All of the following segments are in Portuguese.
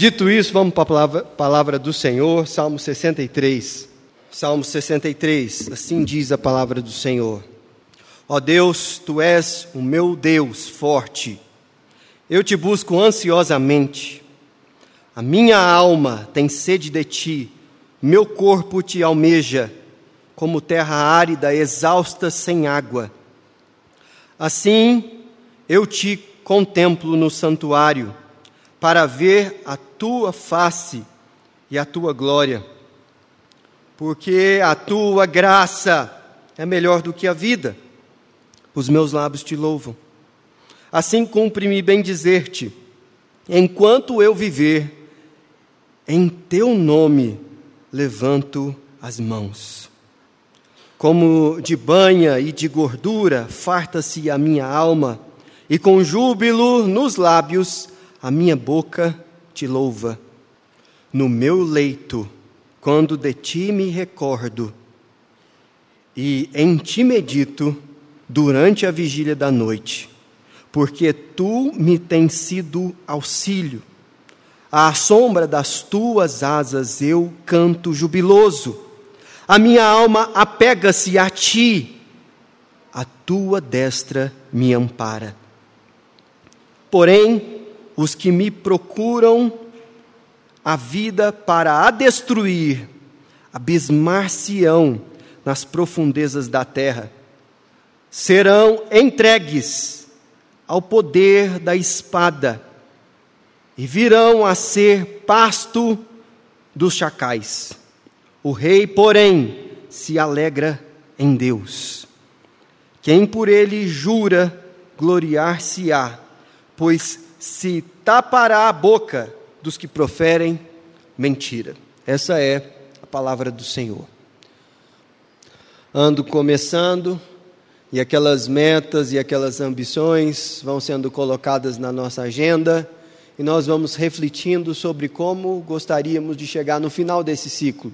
Dito isso, vamos para a palavra, palavra do Senhor, Salmo 63. Salmo 63, assim diz a palavra do Senhor. Ó Deus, tu és o meu Deus forte. Eu te busco ansiosamente. A minha alma tem sede de ti, meu corpo te almeja, como terra árida, exausta sem água. Assim eu te contemplo no santuário, para ver a tua face e a tua glória, porque a tua graça é melhor do que a vida. Os meus lábios te louvam. Assim cumpre-me bem dizer-te: enquanto eu viver, em teu nome levanto as mãos. Como de banha e de gordura farta-se a minha alma, e com júbilo nos lábios a minha boca te louva. No meu leito, quando de ti me recordo, e em ti medito durante a vigília da noite, porque tu me tens sido auxílio. À sombra das tuas asas eu canto jubiloso. A minha alma apega-se a ti, a tua destra me ampara. Porém, os que me procuram a vida para a destruir, abismar-se-ão nas profundezas da terra, serão entregues ao poder da espada e virão a ser pasto dos chacais. O rei, porém, se alegra em Deus. Quem por ele jura, gloriar-se-á, pois se tapará a boca dos que proferem mentira. Essa é a palavra do Senhor. Ando começando e aquelas metas e aquelas ambições vão sendo colocadas na nossa agenda e nós vamos refletindo sobre como gostaríamos de chegar no final desse ciclo.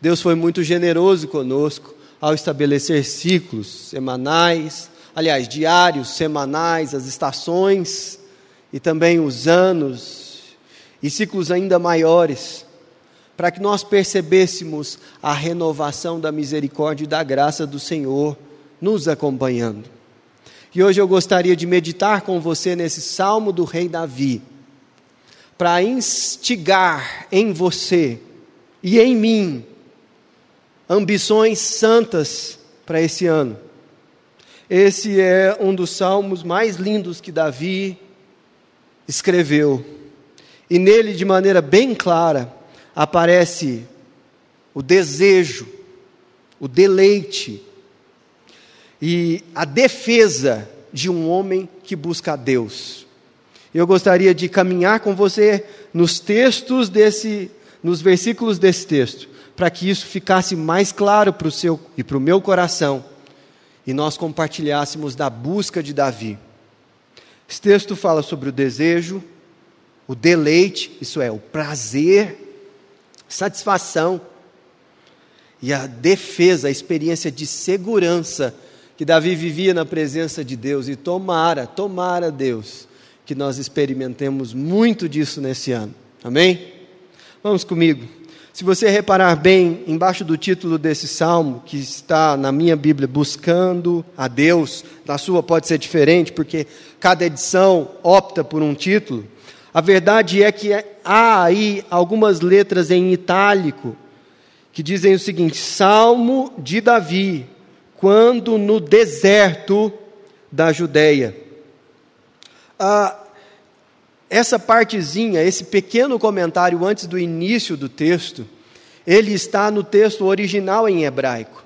Deus foi muito generoso conosco ao estabelecer ciclos semanais, aliás, diários, semanais, as estações e também os anos e ciclos ainda maiores, para que nós percebêssemos a renovação da misericórdia e da graça do Senhor nos acompanhando. E hoje eu gostaria de meditar com você nesse salmo do rei Davi, para instigar em você e em mim ambições santas para esse ano. Esse é um dos salmos mais lindos que Davi escreveu. E nele, de maneira bem clara, aparece o desejo, o deleite e a defesa de um homem que busca a Deus. Eu gostaria de caminhar com você nos textos desse, nos versículos desse texto, para que isso ficasse mais claro para o seu e para o meu coração, e nós compartilhássemos da busca de Davi. Esse texto fala sobre o desejo, o deleite, isso é, o prazer, satisfação e a defesa, a experiência de segurança que Davi vivia na presença de Deus. E tomara, tomara Deus, que nós experimentemos muito disso nesse ano. Amém? Vamos comigo. Se você reparar bem, embaixo do título desse salmo, que está na minha Bíblia, buscando a Deus, na sua pode ser diferente, porque cada edição opta por um título. A verdade é que há aí algumas letras em itálico que dizem o seguinte: Salmo de Davi, quando no deserto da Judéia. Ah, essa partezinha, esse pequeno comentário antes do início do texto, ele está no texto original em hebraico.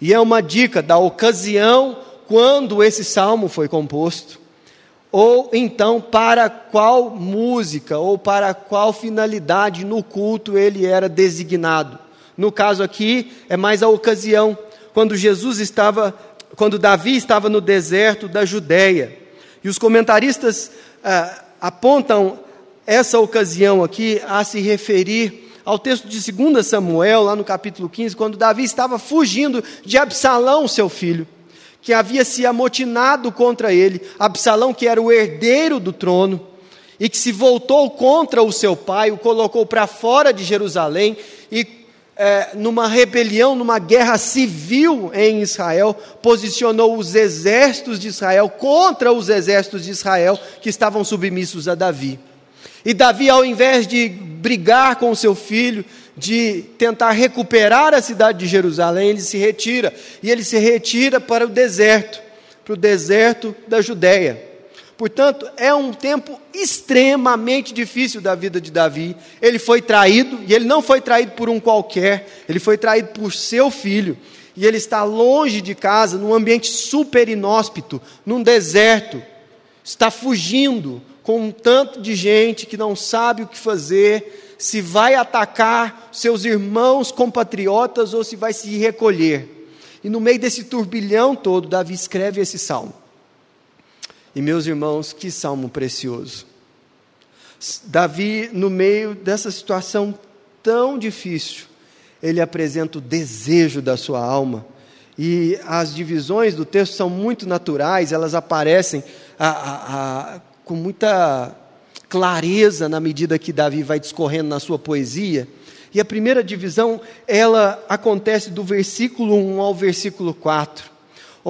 E é uma dica da ocasião quando esse salmo foi composto, ou então para qual música ou para qual finalidade no culto ele era designado. No caso aqui, é mais a ocasião, quando Jesus estava, quando Davi estava no deserto da Judéia. E os comentaristas ah, apontam essa ocasião aqui a se referir ao texto de 2 Samuel, lá no capítulo 15, quando Davi estava fugindo de Absalão, seu filho, que havia se amotinado contra ele, Absalão, que era o herdeiro do trono, e que se voltou contra o seu pai, o colocou para fora de Jerusalém e é, numa rebelião, numa guerra civil em Israel, posicionou os exércitos de Israel contra os exércitos de Israel que estavam submissos a Davi. E Davi, ao invés de brigar com seu filho, de tentar recuperar a cidade de Jerusalém, ele se retira. E ele se retira para o deserto, para o deserto da Judéia. Portanto, é um tempo extremamente difícil da vida de Davi. Ele foi traído, e ele não foi traído por um qualquer, ele foi traído por seu filho. E ele está longe de casa, num ambiente super inóspito, num deserto. Está fugindo com um tanto de gente que não sabe o que fazer, se vai atacar seus irmãos compatriotas ou se vai se recolher. E no meio desse turbilhão todo, Davi escreve esse salmo. E meus irmãos, que salmo precioso. Davi, no meio dessa situação tão difícil, ele apresenta o desejo da sua alma. E as divisões do texto são muito naturais, elas aparecem a, a, a, com muita clareza na medida que Davi vai discorrendo na sua poesia. E a primeira divisão, ela acontece do versículo 1 ao versículo 4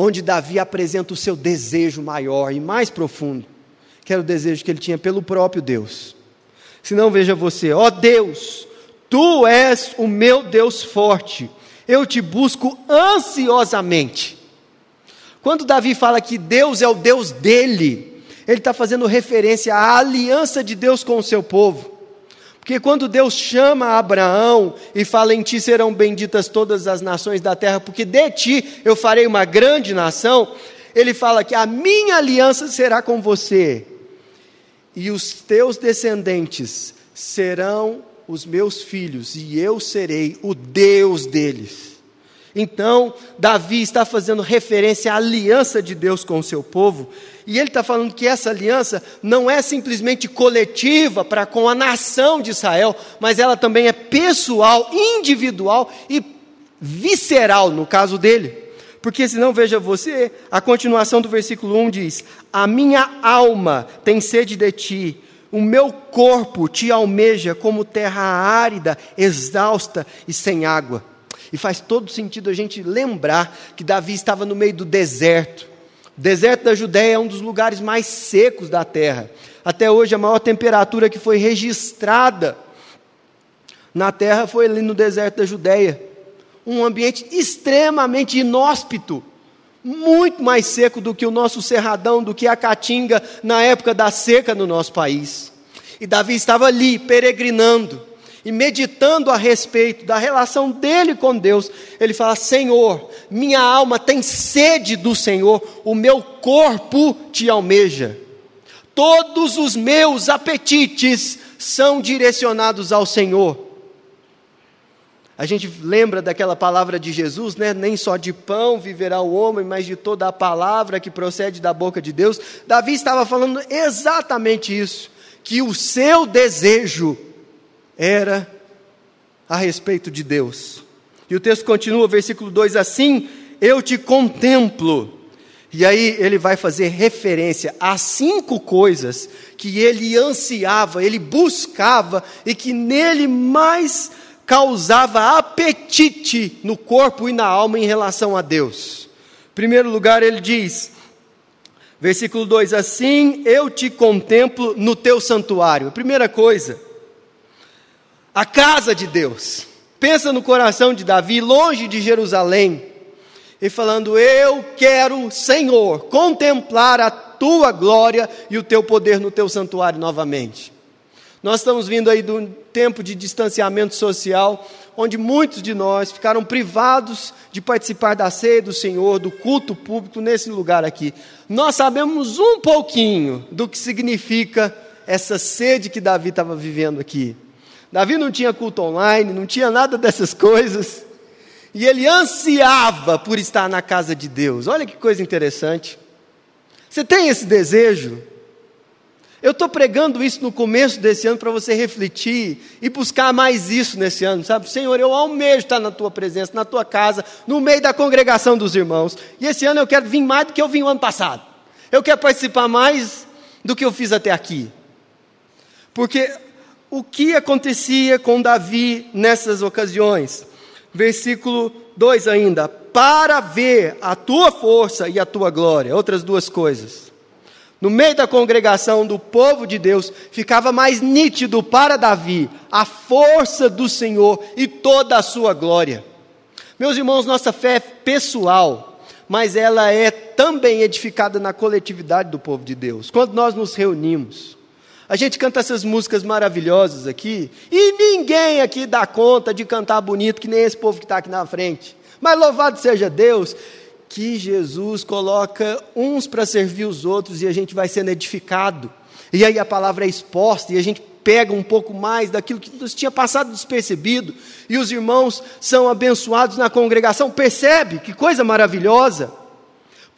onde Davi apresenta o seu desejo maior e mais profundo, que era o desejo que ele tinha pelo próprio Deus. Se não, veja você, ó Deus, tu és o meu Deus forte, eu te busco ansiosamente. Quando Davi fala que Deus é o Deus dele, ele está fazendo referência à aliança de Deus com o seu povo. Porque quando Deus chama Abraão e fala: Em ti serão benditas todas as nações da terra, porque de ti eu farei uma grande nação, ele fala que a minha aliança será com você, e os teus descendentes serão os meus filhos, e eu serei o Deus deles. Então, Davi está fazendo referência à aliança de Deus com o seu povo, e ele está falando que essa aliança não é simplesmente coletiva para com a nação de Israel, mas ela também é pessoal, individual e visceral, no caso dele. Porque senão, veja você, a continuação do versículo 1 diz: A minha alma tem sede de ti, o meu corpo te almeja como terra árida, exausta e sem água. E faz todo sentido a gente lembrar que Davi estava no meio do deserto. O deserto da Judéia é um dos lugares mais secos da terra. Até hoje, a maior temperatura que foi registrada na terra foi ali no deserto da Judéia. Um ambiente extremamente inóspito, muito mais seco do que o nosso cerradão, do que a caatinga na época da seca no nosso país. E Davi estava ali, peregrinando e meditando a respeito da relação dele com Deus, ele fala: Senhor, minha alma tem sede do Senhor, o meu corpo te almeja. Todos os meus apetites são direcionados ao Senhor. A gente lembra daquela palavra de Jesus, né? Nem só de pão viverá o homem, mas de toda a palavra que procede da boca de Deus. Davi estava falando exatamente isso, que o seu desejo era a respeito de Deus. E o texto continua, versículo 2: Assim eu te contemplo. E aí ele vai fazer referência a cinco coisas que ele ansiava, ele buscava e que nele mais causava apetite no corpo e na alma em relação a Deus. Em primeiro lugar, ele diz, versículo 2: Assim eu te contemplo no teu santuário. Primeira coisa, a casa de Deus. Pensa no coração de Davi, longe de Jerusalém, e falando: Eu quero, Senhor, contemplar a tua glória e o teu poder no teu santuário novamente. Nós estamos vindo aí de um tempo de distanciamento social, onde muitos de nós ficaram privados de participar da ceia do Senhor, do culto público nesse lugar aqui. Nós sabemos um pouquinho do que significa essa sede que Davi estava vivendo aqui. Davi não tinha culto online, não tinha nada dessas coisas. E ele ansiava por estar na casa de Deus. Olha que coisa interessante. Você tem esse desejo? Eu estou pregando isso no começo desse ano para você refletir e buscar mais isso nesse ano, sabe? Senhor, eu almejo estar na tua presença, na tua casa, no meio da congregação dos irmãos. E esse ano eu quero vir mais do que eu vim o ano passado. Eu quero participar mais do que eu fiz até aqui. Porque o que acontecia com Davi nessas ocasiões? Versículo 2 ainda: para ver a tua força e a tua glória. Outras duas coisas. No meio da congregação do povo de Deus, ficava mais nítido para Davi a força do Senhor e toda a sua glória. Meus irmãos, nossa fé é pessoal, mas ela é também edificada na coletividade do povo de Deus. Quando nós nos reunimos, a gente canta essas músicas maravilhosas aqui, e ninguém aqui dá conta de cantar bonito, que nem esse povo que está aqui na frente. Mas louvado seja Deus, que Jesus coloca uns para servir os outros e a gente vai sendo edificado. E aí a palavra é exposta e a gente pega um pouco mais daquilo que nos tinha passado despercebido, e os irmãos são abençoados na congregação. Percebe que coisa maravilhosa?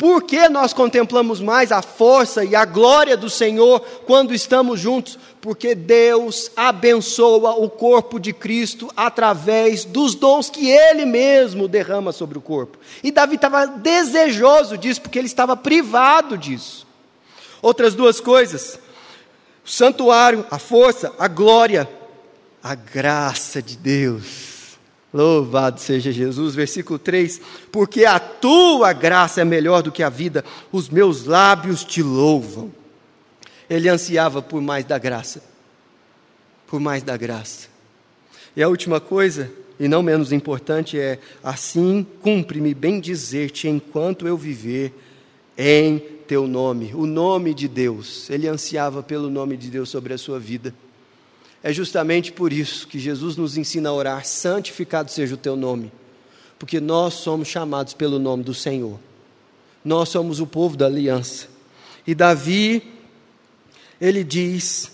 Por que nós contemplamos mais a força e a glória do Senhor quando estamos juntos? Porque Deus abençoa o corpo de Cristo através dos dons que Ele mesmo derrama sobre o corpo. E Davi estava desejoso disso, porque ele estava privado disso. Outras duas coisas: o santuário, a força, a glória, a graça de Deus Louvado seja Jesus, versículo 3: Porque a tua graça é melhor do que a vida, os meus lábios te louvam. Ele ansiava por mais da graça, por mais da graça. E a última coisa, e não menos importante, é: assim cumpre-me bem dizer-te enquanto eu viver em teu nome, o nome de Deus. Ele ansiava pelo nome de Deus sobre a sua vida. É justamente por isso que Jesus nos ensina a orar: santificado seja o teu nome, porque nós somos chamados pelo nome do Senhor. Nós somos o povo da aliança. E Davi, ele diz: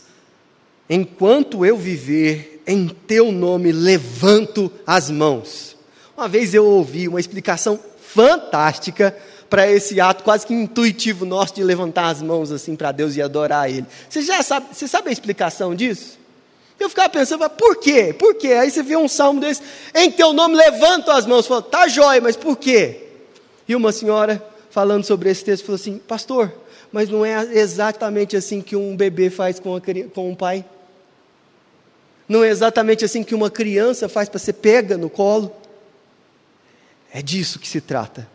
Enquanto eu viver, em teu nome levanto as mãos. Uma vez eu ouvi uma explicação fantástica para esse ato quase que intuitivo nosso de levantar as mãos assim para Deus e adorar Ele. Você já sabe, você sabe a explicação disso? Eu ficava pensando, por quê? Por quê? Aí você vê um salmo desse, em teu nome levanto as mãos, fala, tá jóia, mas por quê? E uma senhora, falando sobre esse texto, falou assim, pastor, mas não é exatamente assim que um bebê faz com, a, com um pai? Não é exatamente assim que uma criança faz para ser pega no colo? É disso que se trata.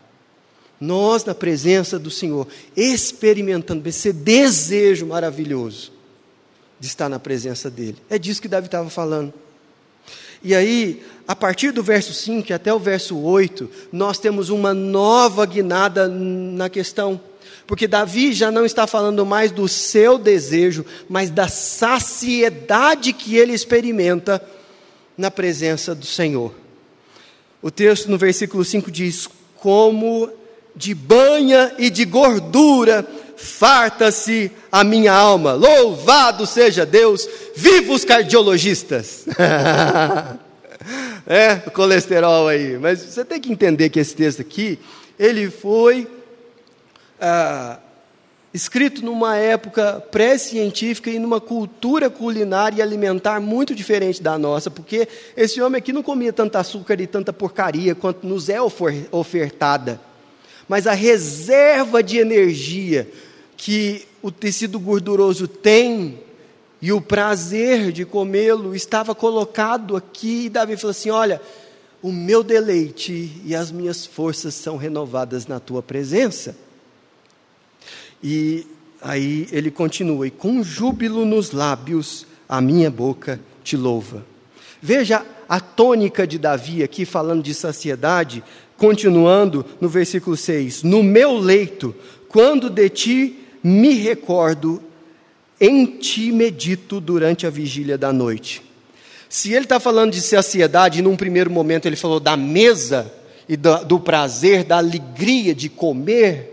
Nós, na presença do Senhor, experimentando esse desejo maravilhoso de estar na presença dele. É disso que Davi estava falando. E aí, a partir do verso 5 até o verso 8, nós temos uma nova guinada na questão. Porque Davi já não está falando mais do seu desejo, mas da saciedade que ele experimenta na presença do Senhor. O texto no versículo 5 diz: Como de banha e de gordura farta-se a minha alma. Louvado seja Deus, vivos cardiologistas. é, o colesterol aí. Mas você tem que entender que esse texto aqui, ele foi ah, escrito numa época pré-científica e numa cultura culinária e alimentar muito diferente da nossa, porque esse homem aqui não comia tanto açúcar e tanta porcaria quanto nos é ofertada. Mas a reserva de energia que o tecido gorduroso tem e o prazer de comê-lo estava colocado aqui. E Davi falou assim: Olha, o meu deleite e as minhas forças são renovadas na tua presença. E aí ele continua: E com júbilo nos lábios, a minha boca te louva. Veja a tônica de Davi aqui, falando de saciedade, continuando no versículo 6: No meu leito, quando de ti me recordo, em ti medito durante a vigília da noite. Se ele está falando de saciedade, e num primeiro momento ele falou da mesa e do, do prazer, da alegria de comer,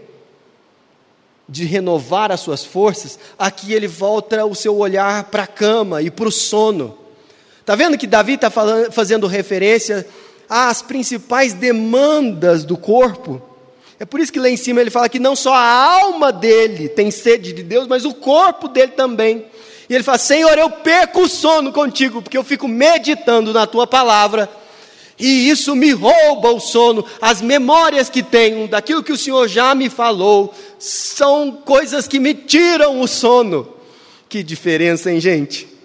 de renovar as suas forças, aqui ele volta o seu olhar para a cama e para o sono. Está vendo que Davi está fazendo referência às principais demandas do corpo? É por isso que lá em cima ele fala que não só a alma dele tem sede de Deus, mas o corpo dele também. E ele fala: Senhor, eu perco o sono contigo, porque eu fico meditando na tua palavra, e isso me rouba o sono. As memórias que tenho daquilo que o Senhor já me falou são coisas que me tiram o sono. Que diferença, hein, gente?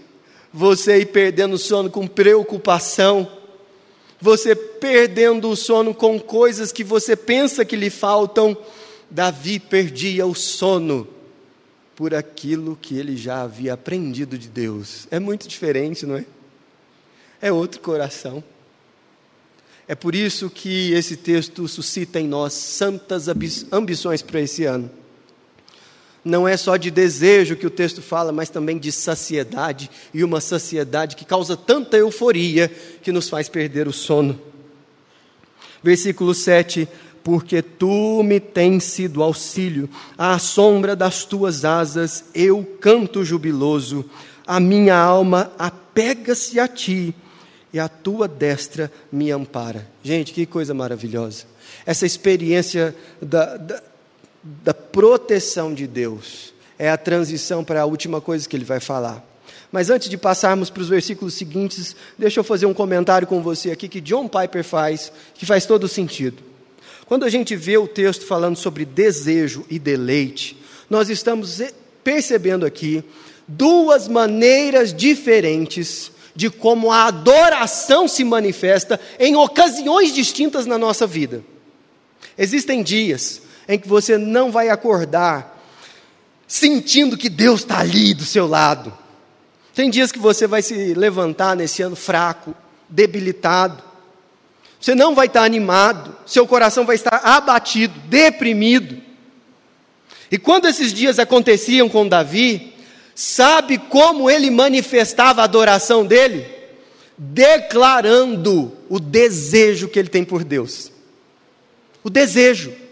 você ir perdendo o sono com preocupação, você perdendo o sono com coisas que você pensa que lhe faltam. Davi perdia o sono por aquilo que ele já havia aprendido de Deus. É muito diferente, não é? É outro coração. É por isso que esse texto suscita em nós santas ambições para esse ano. Não é só de desejo que o texto fala, mas também de saciedade, e uma saciedade que causa tanta euforia que nos faz perder o sono. Versículo 7: Porque tu me tens sido auxílio, à sombra das tuas asas eu canto jubiloso, a minha alma apega-se a ti, e a tua destra me ampara. Gente, que coisa maravilhosa. Essa experiência da, da da proteção de Deus. É a transição para a última coisa que ele vai falar. Mas antes de passarmos para os versículos seguintes, deixa eu fazer um comentário com você aqui que John Piper faz, que faz todo sentido. Quando a gente vê o texto falando sobre desejo e deleite, nós estamos percebendo aqui duas maneiras diferentes de como a adoração se manifesta em ocasiões distintas na nossa vida. Existem dias em que você não vai acordar sentindo que Deus está ali do seu lado. Tem dias que você vai se levantar nesse ano fraco, debilitado. Você não vai estar animado, seu coração vai estar abatido, deprimido. E quando esses dias aconteciam com Davi, sabe como ele manifestava a adoração dele? Declarando o desejo que ele tem por Deus. O desejo.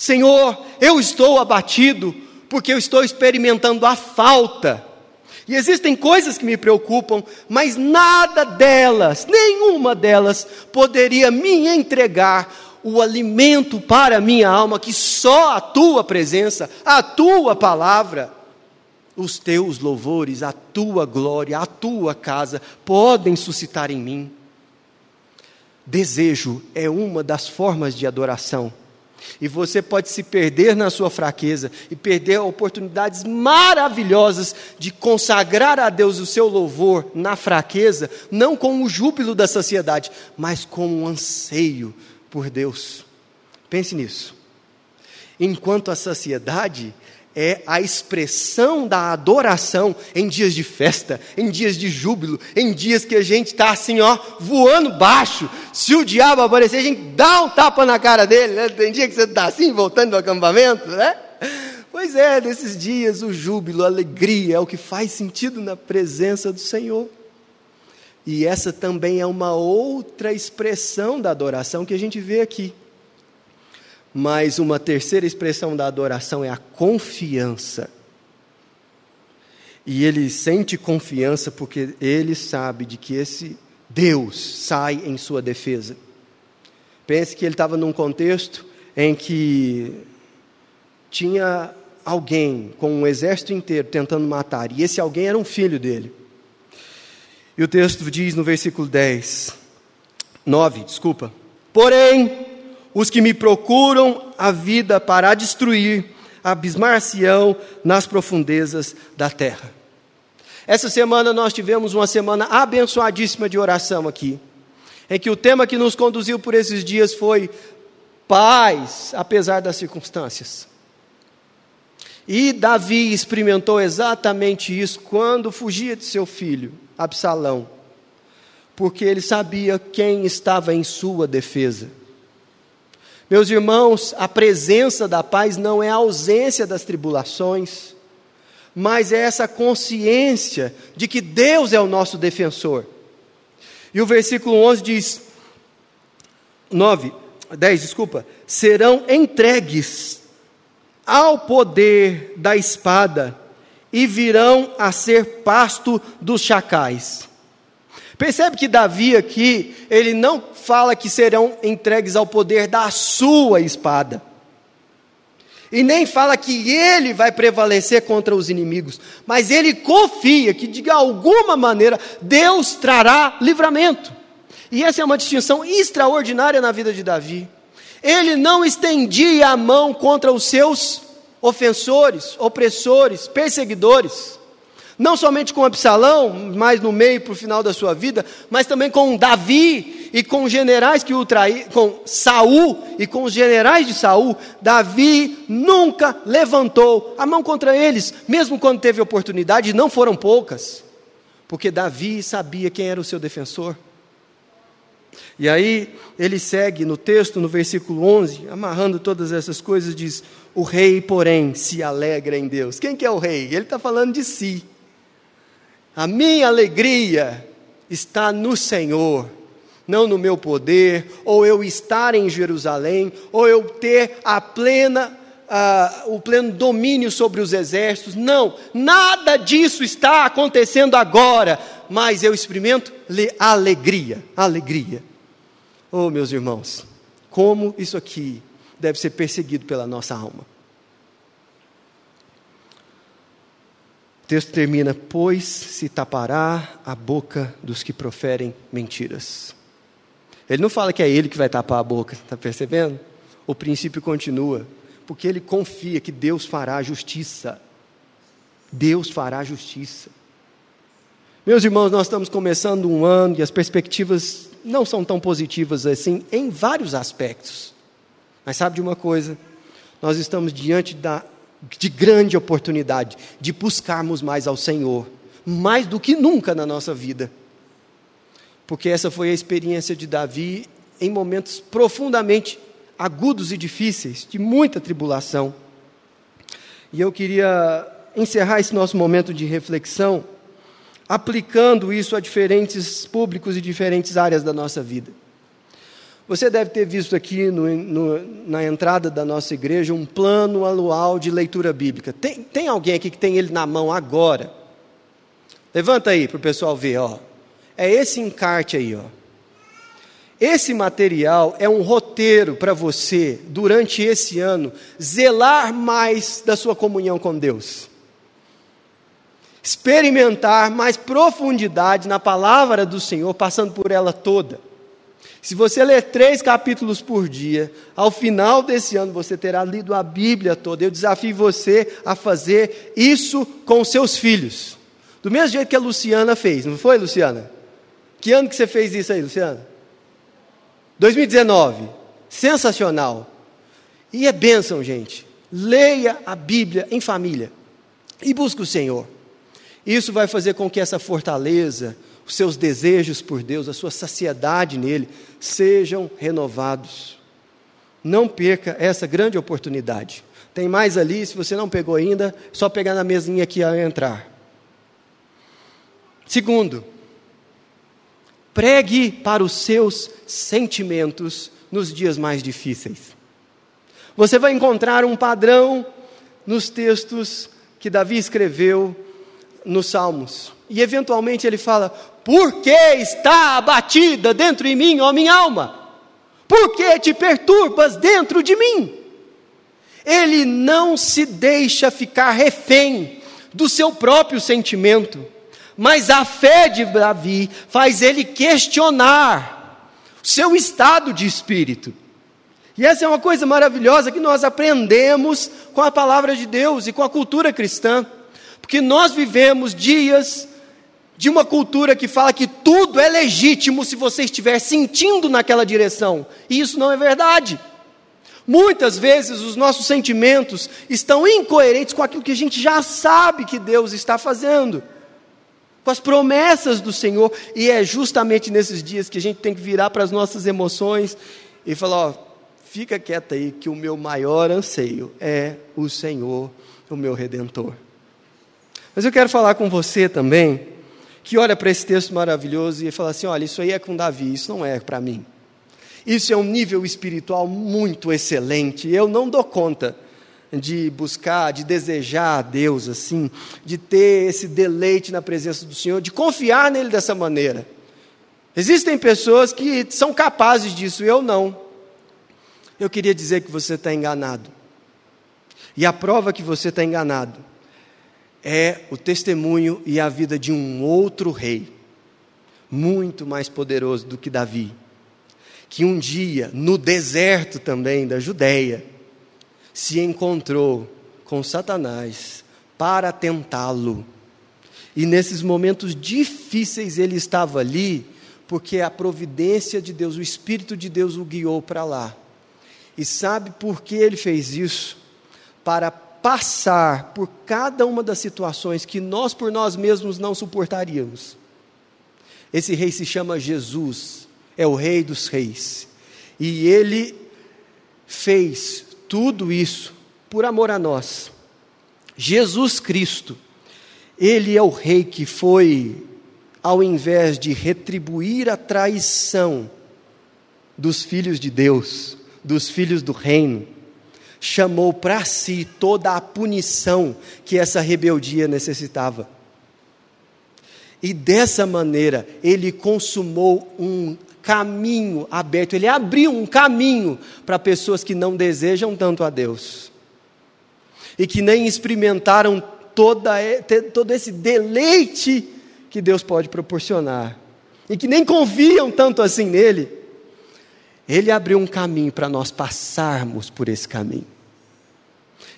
Senhor, eu estou abatido porque eu estou experimentando a falta. E existem coisas que me preocupam, mas nada delas, nenhuma delas, poderia me entregar o alimento para a minha alma que só a tua presença, a tua palavra, os teus louvores, a tua glória, a tua casa podem suscitar em mim. Desejo é uma das formas de adoração. E você pode se perder na sua fraqueza e perder oportunidades maravilhosas de consagrar a Deus o seu louvor na fraqueza, não com o júbilo da saciedade, mas com um anseio por Deus. Pense nisso. Enquanto a saciedade é a expressão da adoração em dias de festa, em dias de júbilo, em dias que a gente está assim, ó, voando baixo. Se o diabo aparecer, a gente dá um tapa na cara dele, né? Tem dia que você está assim, voltando do acampamento, né? Pois é, nesses dias o júbilo, a alegria é o que faz sentido na presença do Senhor. E essa também é uma outra expressão da adoração que a gente vê aqui. Mas uma terceira expressão da adoração é a confiança. E ele sente confiança porque ele sabe de que esse Deus sai em sua defesa. Pense que ele estava num contexto em que tinha alguém com um exército inteiro tentando matar, e esse alguém era um filho dele. E o texto diz no versículo 10, 9, desculpa. Porém, os que me procuram a vida para a destruir, abismar-se-ão nas profundezas da terra. Essa semana nós tivemos uma semana abençoadíssima de oração aqui, em que o tema que nos conduziu por esses dias foi paz, apesar das circunstâncias. E Davi experimentou exatamente isso quando fugia de seu filho, Absalão, porque ele sabia quem estava em sua defesa. Meus irmãos, a presença da paz não é a ausência das tribulações, mas é essa consciência de que Deus é o nosso defensor. E o versículo 11 diz: 9, 10, desculpa, serão entregues ao poder da espada e virão a ser pasto dos chacais. Percebe que Davi aqui, ele não fala que serão entregues ao poder da sua espada. E nem fala que ele vai prevalecer contra os inimigos, mas ele confia que de alguma maneira Deus trará livramento. E essa é uma distinção extraordinária na vida de Davi. Ele não estendia a mão contra os seus ofensores, opressores, perseguidores. Não somente com Absalão, mais no meio para o final da sua vida, mas também com Davi e com generais que o traíram, com Saul e com os generais de Saul, Davi nunca levantou a mão contra eles, mesmo quando teve oportunidade, não foram poucas, porque Davi sabia quem era o seu defensor. E aí ele segue no texto, no versículo 11, amarrando todas essas coisas, diz: O rei, porém, se alegra em Deus. Quem que é o rei? Ele está falando de si. A minha alegria está no Senhor, não no meu poder, ou eu estar em Jerusalém, ou eu ter a plena Uh, o pleno domínio sobre os exércitos. Não, nada disso está acontecendo agora, mas eu experimento alegria, alegria. Oh, meus irmãos, como isso aqui deve ser perseguido pela nossa alma. Texto termina: Pois se tapará a boca dos que proferem mentiras. Ele não fala que é ele que vai tapar a boca, está percebendo? O princípio continua, porque ele confia que Deus fará justiça. Deus fará justiça. Meus irmãos, nós estamos começando um ano e as perspectivas não são tão positivas assim em vários aspectos. Mas sabe de uma coisa? Nós estamos diante da, de grande oportunidade de buscarmos mais ao Senhor, mais do que nunca na nossa vida. Porque essa foi a experiência de Davi em momentos profundamente agudos e difíceis, de muita tribulação. E eu queria encerrar esse nosso momento de reflexão aplicando isso a diferentes públicos e diferentes áreas da nossa vida. Você deve ter visto aqui no, no, na entrada da nossa igreja um plano anual de leitura bíblica. Tem, tem alguém aqui que tem ele na mão agora? Levanta aí para o pessoal ver, ó. É esse encarte aí, ó. Esse material é um roteiro para você, durante esse ano, zelar mais da sua comunhão com Deus experimentar mais profundidade na palavra do Senhor, passando por ela toda. Se você ler três capítulos por dia, ao final desse ano você terá lido a Bíblia toda. Eu desafio você a fazer isso com seus filhos. Do mesmo jeito que a Luciana fez, não foi, Luciana? Que ano que você fez isso aí, Luciana? 2019. Sensacional. E é bênção, gente. Leia a Bíblia em família e busque o Senhor. Isso vai fazer com que essa fortaleza, os seus desejos por Deus, a sua saciedade nele, sejam renovados. Não perca essa grande oportunidade. Tem mais ali, se você não pegou ainda, só pegar na mesinha aqui a entrar. Segundo, pregue para os seus sentimentos nos dias mais difíceis. Você vai encontrar um padrão nos textos que Davi escreveu nos Salmos. E eventualmente ele fala: Por que está abatida dentro de mim, ó minha alma? Por que te perturbas dentro de mim? Ele não se deixa ficar refém do seu próprio sentimento, mas a fé de Davi faz ele questionar o seu estado de espírito. E essa é uma coisa maravilhosa que nós aprendemos com a palavra de Deus e com a cultura cristã. Porque nós vivemos dias de uma cultura que fala que tudo é legítimo se você estiver sentindo naquela direção. E isso não é verdade. Muitas vezes os nossos sentimentos estão incoerentes com aquilo que a gente já sabe que Deus está fazendo, com as promessas do Senhor, e é justamente nesses dias que a gente tem que virar para as nossas emoções e falar: ó, fica quieto aí, que o meu maior anseio é o Senhor, o meu redentor. Mas eu quero falar com você também, que olha para esse texto maravilhoso e fala assim: olha, isso aí é com Davi, isso não é para mim. Isso é um nível espiritual muito excelente. Eu não dou conta de buscar, de desejar a Deus assim, de ter esse deleite na presença do Senhor, de confiar nele dessa maneira. Existem pessoas que são capazes disso, eu não. Eu queria dizer que você está enganado. E a prova que você está enganado é o testemunho e a vida de um outro rei, muito mais poderoso do que Davi, que um dia, no deserto também da Judéia, se encontrou com Satanás para tentá-lo. E nesses momentos difíceis ele estava ali, porque a providência de Deus, o Espírito de Deus o guiou para lá. E sabe por que ele fez isso? Para passar por cada uma das situações que nós por nós mesmos não suportaríamos. Esse rei se chama Jesus, é o Rei dos Reis. E ele fez tudo isso por amor a nós. Jesus Cristo, ele é o Rei que foi, ao invés de retribuir a traição dos filhos de Deus, dos filhos do reino, chamou para si toda a punição que essa rebeldia necessitava. E dessa maneira, ele consumou um caminho aberto, ele abriu um caminho para pessoas que não desejam tanto a Deus e que nem experimentaram toda, todo esse deleite que Deus pode proporcionar e que nem confiam tanto assim nele. Ele abriu um caminho para nós passarmos por esse caminho.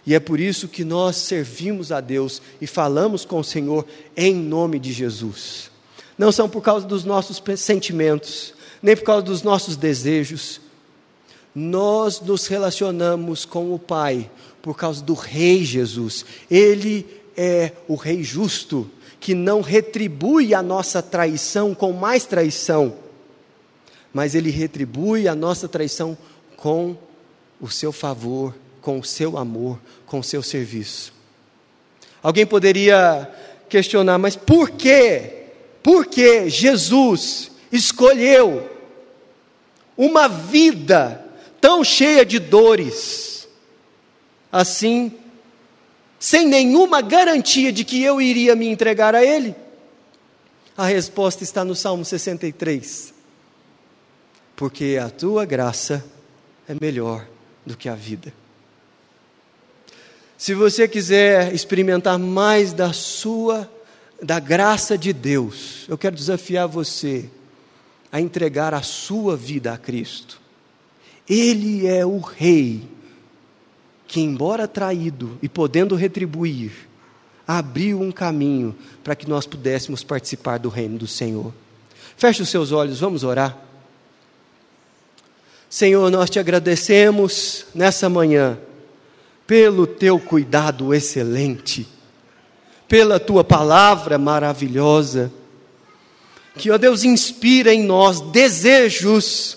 E é por isso que nós servimos a Deus e falamos com o Senhor em nome de Jesus. Não são por causa dos nossos sentimentos, nem por causa dos nossos desejos. Nós nos relacionamos com o Pai por causa do Rei Jesus. Ele é o Rei justo, que não retribui a nossa traição com mais traição, mas ele retribui a nossa traição com o seu favor com o seu amor, com o seu serviço. Alguém poderia questionar, mas por quê? Por que Jesus escolheu uma vida tão cheia de dores, assim, sem nenhuma garantia de que eu iria me entregar a Ele? A resposta está no Salmo 63. Porque a tua graça é melhor do que a vida. Se você quiser experimentar mais da sua, da graça de Deus, eu quero desafiar você a entregar a sua vida a Cristo. Ele é o Rei que, embora traído e podendo retribuir, abriu um caminho para que nós pudéssemos participar do reino do Senhor. Feche os seus olhos, vamos orar. Senhor, nós te agradecemos nessa manhã pelo teu cuidado excelente, pela tua palavra maravilhosa, que, ó Deus, inspira em nós desejos,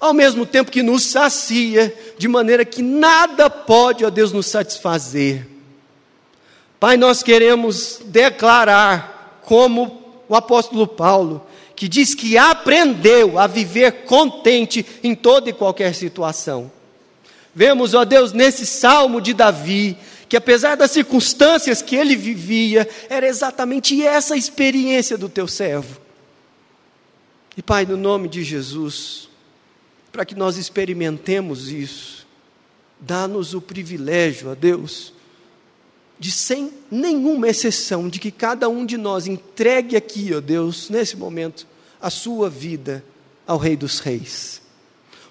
ao mesmo tempo que nos sacia, de maneira que nada pode, ó Deus, nos satisfazer. Pai, nós queremos declarar, como o apóstolo Paulo, que diz que aprendeu a viver contente em toda e qualquer situação. Vemos, ó Deus, nesse salmo de Davi, que apesar das circunstâncias que ele vivia, era exatamente essa experiência do teu servo. E Pai, no nome de Jesus, para que nós experimentemos isso, dá-nos o privilégio, ó Deus, de sem nenhuma exceção, de que cada um de nós entregue aqui, ó Deus, nesse momento, a sua vida ao Rei dos Reis.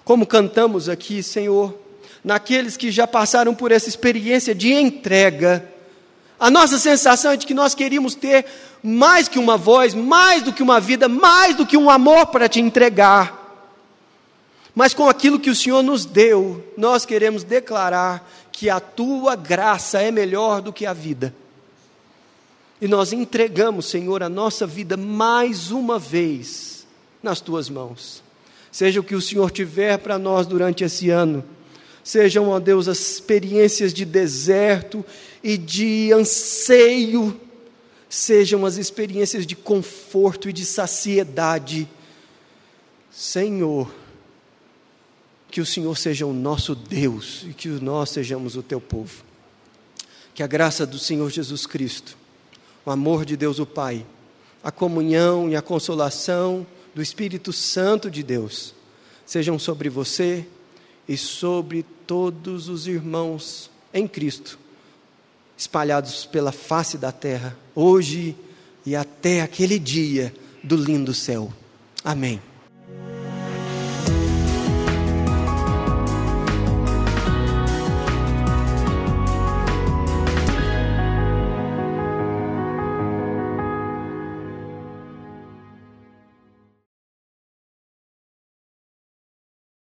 Como cantamos aqui, Senhor, naqueles que já passaram por essa experiência de entrega. A nossa sensação é de que nós queríamos ter mais que uma voz, mais do que uma vida, mais do que um amor para te entregar. Mas com aquilo que o Senhor nos deu, nós queremos declarar que a tua graça é melhor do que a vida. E nós entregamos, Senhor, a nossa vida mais uma vez nas tuas mãos. Seja o que o Senhor tiver para nós durante esse ano Sejam, ó Deus, as experiências de deserto e de anseio, sejam as experiências de conforto e de saciedade. Senhor, que o Senhor seja o nosso Deus e que nós sejamos o teu povo. Que a graça do Senhor Jesus Cristo, o amor de Deus o Pai, a comunhão e a consolação do Espírito Santo de Deus sejam sobre você e sobre todos os irmãos em Cristo, espalhados pela face da terra, hoje e até aquele dia do lindo céu. Amém.